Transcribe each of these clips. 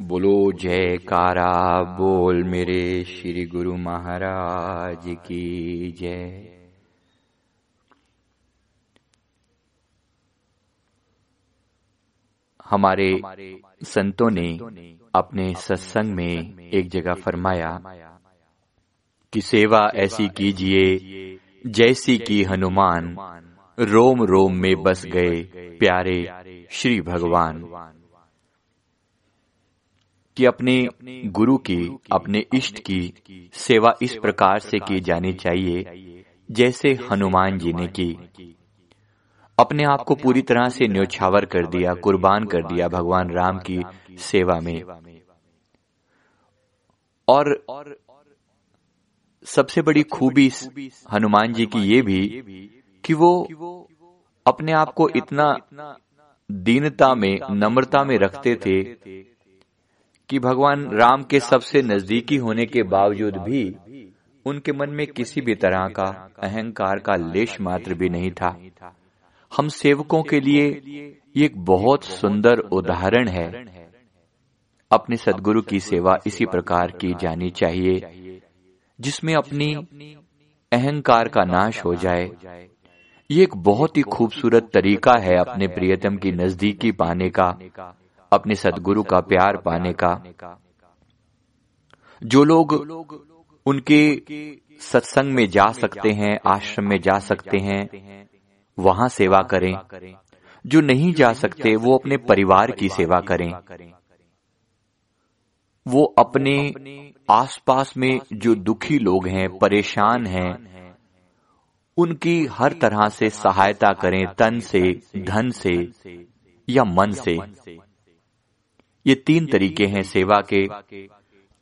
बोलो, जयकारा, बोल मेरे श्री गुरु महाराज की जय। हमारे संतों ने अपने सत्संग में एक जगह फरमाया, कि सेवा ऐसी कीजिए जैसी की हनुमान रोम रोम में बस गए प्यारे श्री भगवान। कि अपने गुरु की अपने इष्ट की सेवा इस प्रकार से की जानी चाहिए जैसे हनुमान जी ने की। अपने आप को पूरी तरह से न्योछावर कर दिया कुर्बान कर दिया भगवान राम की सेवा में। और सबसे बड़ी खूबी हनुमान जी की ये भी कि वो अपने आप को इतना दीनता में नम्रता में रखते थे कि भगवान राम के सबसे नजदीकी होने के बावजूद भी उनके मन में किसी भी तरह का अहंकार का लेश मात्र भी नहीं था। हम सेवकों के लिए एक बहुत सुंदर उदाहरण है। अपने सदगुरु की सेवा इसी प्रकार की जानी चाहिए, जिसमें अपनी अहंकार का नाश हो जाए। ये एक बहुत ही खूबसूरत तरीका है अपने प्रियतम की नजदीकी पाने का। अपने सदगुरु का प्यार पाने का। जो लोग उनके सत्संग में जा सकते हैं आश्रम में जा सकते हैं वहाँ सेवा करें। जो नहीं जा सकते वो अपने परिवार की सेवा करें। वो अपने आसपास में जो दुखी लोग हैं परेशान हैं उनकी हर तरह से सहायता करें तन से धन से या मन से। ये तीन तरीके हैं सेवा के।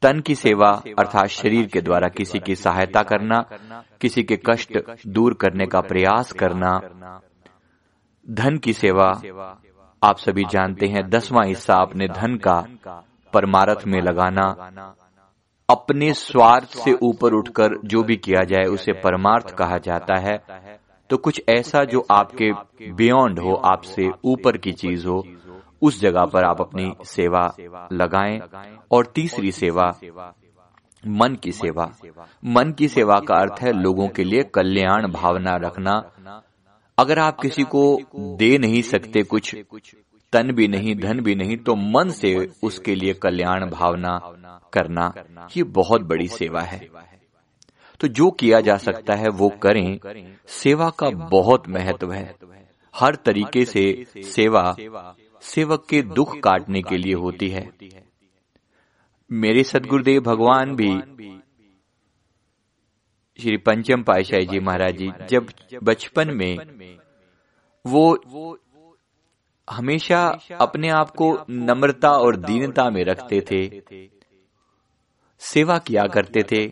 तन की सेवा अर्थात शरीर के द्वारा किसी की सहायता करना, किसी के कष्ट दूर करने का प्रयास करना। धन की सेवा, आप सभी जानते हैं, दसवां हिस्सा अपने धन का, परमारथ में लगाना। अपने स्वार्थ से ऊपर उठकर जो भी किया जाए, उसे परमार्थ कहा जाता है। तो कुछ ऐसा जो आपके बियॉन्ड हो, आपसे ऊपर की चीज़ हो उस जगह पर आप अपनी सेवा लगाएँ और तीसरी सेवा मन की सेवा। मन की सेवा का अर्थ है लोगों के लिए कल्याण भावना रखना। अगर आप किसी को दे नहीं सकते कुछ तन भी नहीं धन भी नहीं तो मन से उसके लिए कल्याण भावना करना। ये बहुत बड़ी सेवा है। तो जो किया जा सकता है वो करें। सेवा का बहुत महत्व है। हर तरीके से सेवा सेवक के दुख काटने के लिए होती है। मेरे सदगुरुदेव भगवान भी श्री पंचम पाशाही जी महाराज जी, जब बचपन में वो हमेशा अपने आप को नम्रता और दीनता में रखते थे, सेवा किया करते थे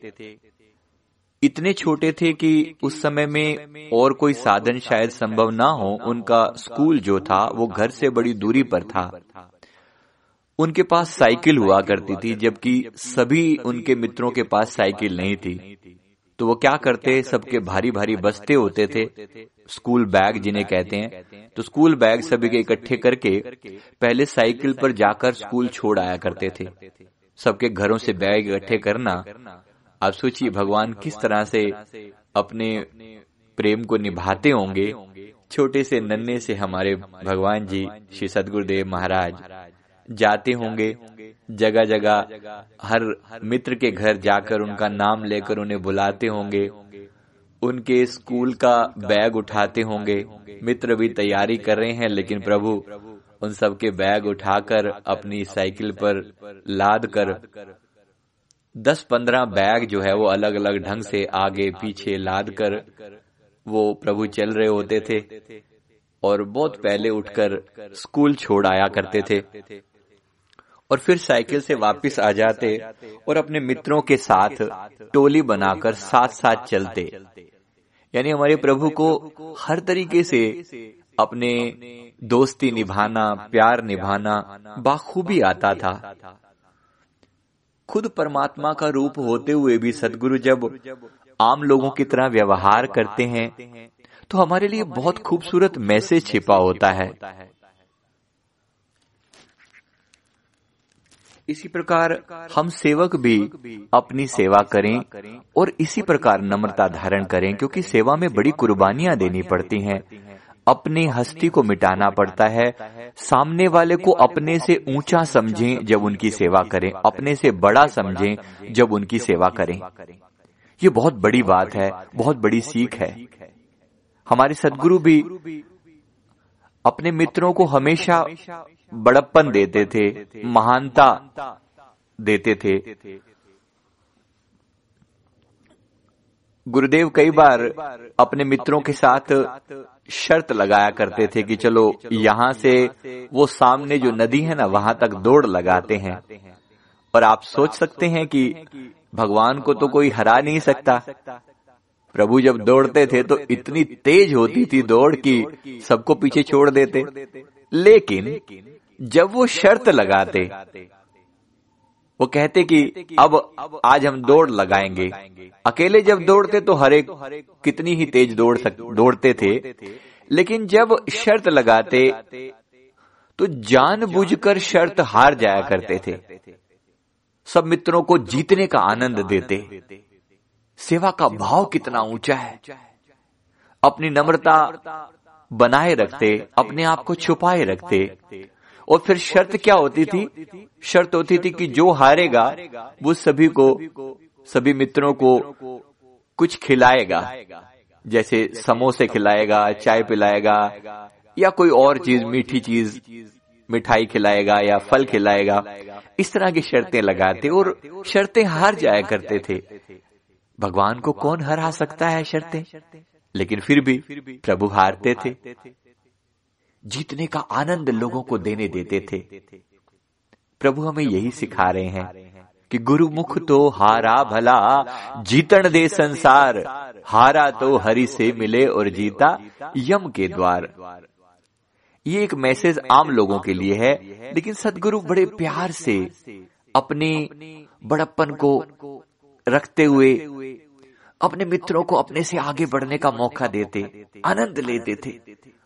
इतने छोटे थे कि उस समय में और कोई साधन शायद संभव ना हो, उनका स्कूल जो था, वो घर से बड़ी दूरी पर था। उनके पास साइकिल हुआ करती थी, जबकि सभी उनके मित्रों के पास साइकिल नहीं थी। तो वो क्या करते, सबके भारी भारी बस्ते होते थे, स्कूल बैग जिन्हें कहते हैं। तो स्कूल बैग सभी के इकट्ठे करके पहले साइकिल पर जाकर स्कूल छोड़ आया करते थे। सबके घरों से बैग इकट्ठे करना आप सोचिए, भगवान किस तरह से अपने प्रेम को निभाते होंगे। छोटे से नन्हे से हमारे भगवान जी, श्री सदगुरुदेव महाराज जाते होंगे। जगह जगह हर मित्र के घर जाकर उनका नाम लेकर उन्हें बुलाते होंगे। उनके स्कूल का बैग उठाते होंगे। मित्र भी तैयारी कर रहे हैं, लेकिन प्रभु उन सबके बैग उठाकर अपनी साइकिल पर लाद कर दस पंद्रह बैग जो है वो अलग अलग ढंग से आगे, पीछे लाद कर वो प्रभु चल रहे होते थे और बहुत पहले उठकर स्कूल छोड़ आया करते थे। और फिर साइकिल से वापस आ जाते और अपने मित्रों के साथ टोली बनाकर साथ साथ चलते। यानी हमारे प्रभु को हर तरीके से अपने दोस्ती निभाना, प्यार निभाना बाखूबी आता था। खुद परमात्मा का रूप होते हुए भी सदगुरु जब आम लोगों की तरह व्यवहार करते हैं तो हमारे लिए बहुत खूबसूरत मैसेज छिपा होता है। इसी प्रकार हम सेवक भी अपनी सेवा करें और इसी प्रकार नम्रता धारण करें, क्योंकि सेवा में बड़ी कुर्बानियाँ देनी पड़ती हैं। अपनी हस्ती को मिटाना पड़ता है। सामने वाले को अपने से ऊँचा समझें जब उनकी सेवा करें। अपने से बड़ा समझें जब उनकी सेवा करें। ये बहुत बड़ी बात है, बहुत बड़ी सीख है। हमारे सदगुरु भी अपने मित्रों को हमेशा बड़प्पन देते थे, महानता देते थे। गुरुदेव कई बार अपने मित्रों के साथ शर्त लगाया करते थे कि चलो, यहाँ से वो सामने जो नदी है ना, वहाँ तक दौड़ लगाते हैं। और आप सोच सकते हैं कि भगवान को तो कोई हरा नहीं सकता। प्रभु जब दौड़ते थे तो इतनी तेज होती थी दौड़ की सबको पीछे छोड़ देते। लेकिन जब वो शर्त लगाते वो कहते कि अब आज हम दौड़ लगाएँगे। अकेले जब दौड़ते तो हर एक कितनी ही तेज दौड़ सक दौड़ते थे। लेकिन जब शर्त लगाते तो जानबूझकर शर्त हार जाया करते थे। सब मित्रों को जीतने का आनंद देते। सेवा का भाव कितना ऊँचा है। अपनी नम्रता बनाए रखते, अपने आप को छुपाए रखते और फिर शर्त क्या होती थी? शर्त होती थी कि जो हारेगा, वो सभी को, सभी मित्रों को कुछ खिलाएगा। जैसे समोसे खिलाएगा, चाय पिलाएगा, या कोई और चीज़, मीठी चीज़, मिठाई खिलाएगा या फल खिलाएगा। इस तरह की शर्तें लगाते और शर्तें हार जाया करते थे। भगवान को कौन हरा सकता है शर्तें? लेकिन फिर भी प्रभु हारते थे। जीतने का आनंद लोगों को देने देते थे। प्रभु हमें यही सिखा रहे हैं कि गुरु मुख तो हारा भला, जीतन दे संसार, हारा तो हरि से मिले और जीता यम के द्वार। ये एक मैसेज आम लोगों के लिए है, लेकिन सदगुरु बड़े प्यार से अपने बड़प्पन को रखते हुए, अपने मित्रों को अपने से आगे बढ़ने का मौका देते, आनंद लेते थे।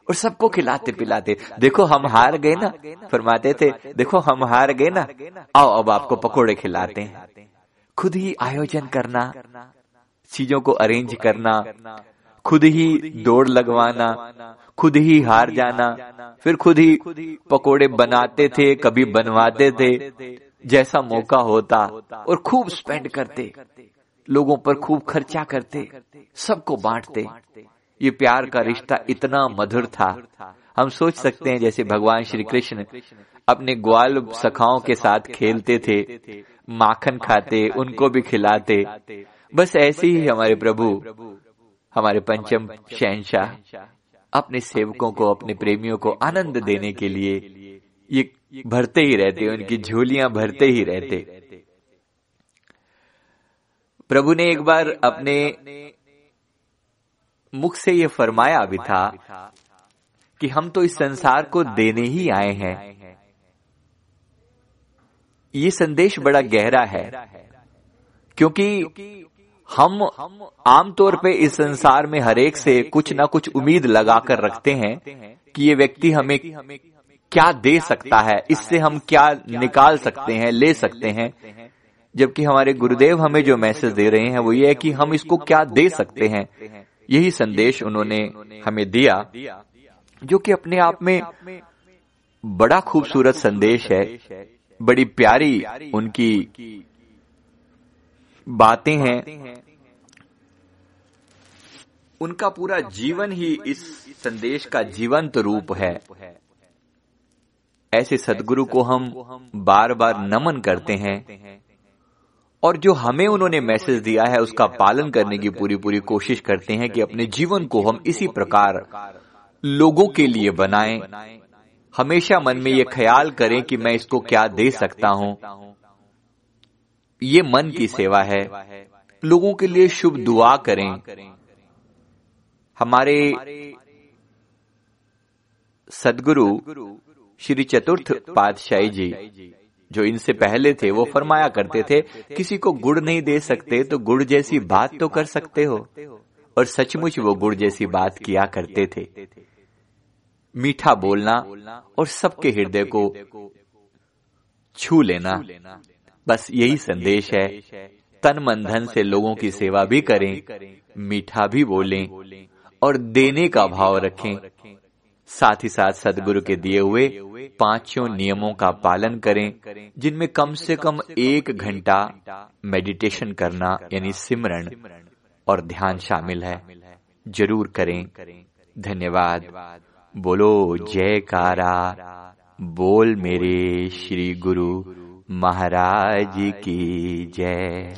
और सबको खिलाते पिलाते। देखो हम हार गए ना फरमाते थे देखो हम हार गए ना। आओ अब आपको पकोड़े खिलाते हैं। खुद ही आयोजन करना चीज़ों को अरेंज करना खुद ही दौड़ लगवाना खुद ही हार जाना फिर खुद ही पकोड़े बनाते थे कभी बनवाते थे जैसा मौका होता और खूब स्पेंड करते। लोगों पर खूब खर्चा करते। सबको बांटते। ये प्यार का रिश्ता इतना मधुर था। हम सोच सकते हैं जैसे भगवान श्री कृष्ण अपने ग्वाल सखाओं के साथ खेलते थे माखन खाते उनको भी खिलाते। बस ऐसे ही हमारे प्रभु हमारे पंचम शहनशाह अपने सेवकों को अपने प्रेमियों को आनंद देने के लिए ये भरते ही रहते उनकी झोलियाँ भरते ही रहते। प्रभु ने एक बार अपने मुख से ये फरमाया भी था कि हम तो इस संसार को देने ही आए हैं। ये संदेश बड़ा गहरा है क्योंकि हम आमतौर पे इस संसार में हरेक से कुछ ना कुछ उम्मीद लगाकर रखते हैं कि ये व्यक्ति हमें क्या दे सकता है इससे हम क्या निकाल सकते हैं ले सकते हैं। जबकि हमारे गुरुदेव हमें जो मैसेज दे रहे हैं वो ये है कि हम इसको क्या दे सकते हैं। यही संदेश उन्होंने हमें दिया, जो कि अपने आप में बड़ा खूबसूरत संदेश है। बड़ी प्यारी उनकी बातें हैं। उनका पूरा जीवन ही इस संदेश का जीवंत रूप है। ऐसे सदगुरु को हम बार बार नमन करते हैं। और जो हमें उन्होंने मैसेज दिया है, उसका पालन करने की पूरी पूरी कोशिश करते हैं कि अपने जीवन को हम इसी प्रकार लोगों के लिए बनाएँ। हमेशा मन में ये ख्याल करें कि मैं इसको क्या दे सकता हूँ। ये मन की सेवा है। लोगों के लिए शुभ दुआ करें। हमारे सदगुरु श्री चतुर्थ पातशाही जी जो इनसे पहले थे, वो फरमाया करते थे, किसी को गुड़ नहीं दे सकते तो गुड़ जैसी बात तो कर सकते हो। और सचमुच वो गुड़ जैसी बात किया करते थे। मीठा बोलना और सबके हृदय को छू लेना, बस यही संदेश है। तन मन धन से लोगों की सेवा भी करें, मीठा भी बोलें और देने का भाव रखें। साथ ही साथ सदगुरु के दिए हुए पाँचों नियमों का पालन करें, जिनमें कम से कम एक घंटा मेडिटेशन करना, यानी सिमरण और ध्यान शामिल है। ज़रूर करें। धन्यवाद। बोलो, जयकारा। बोल मेरे श्री गुरु महाराज की जय।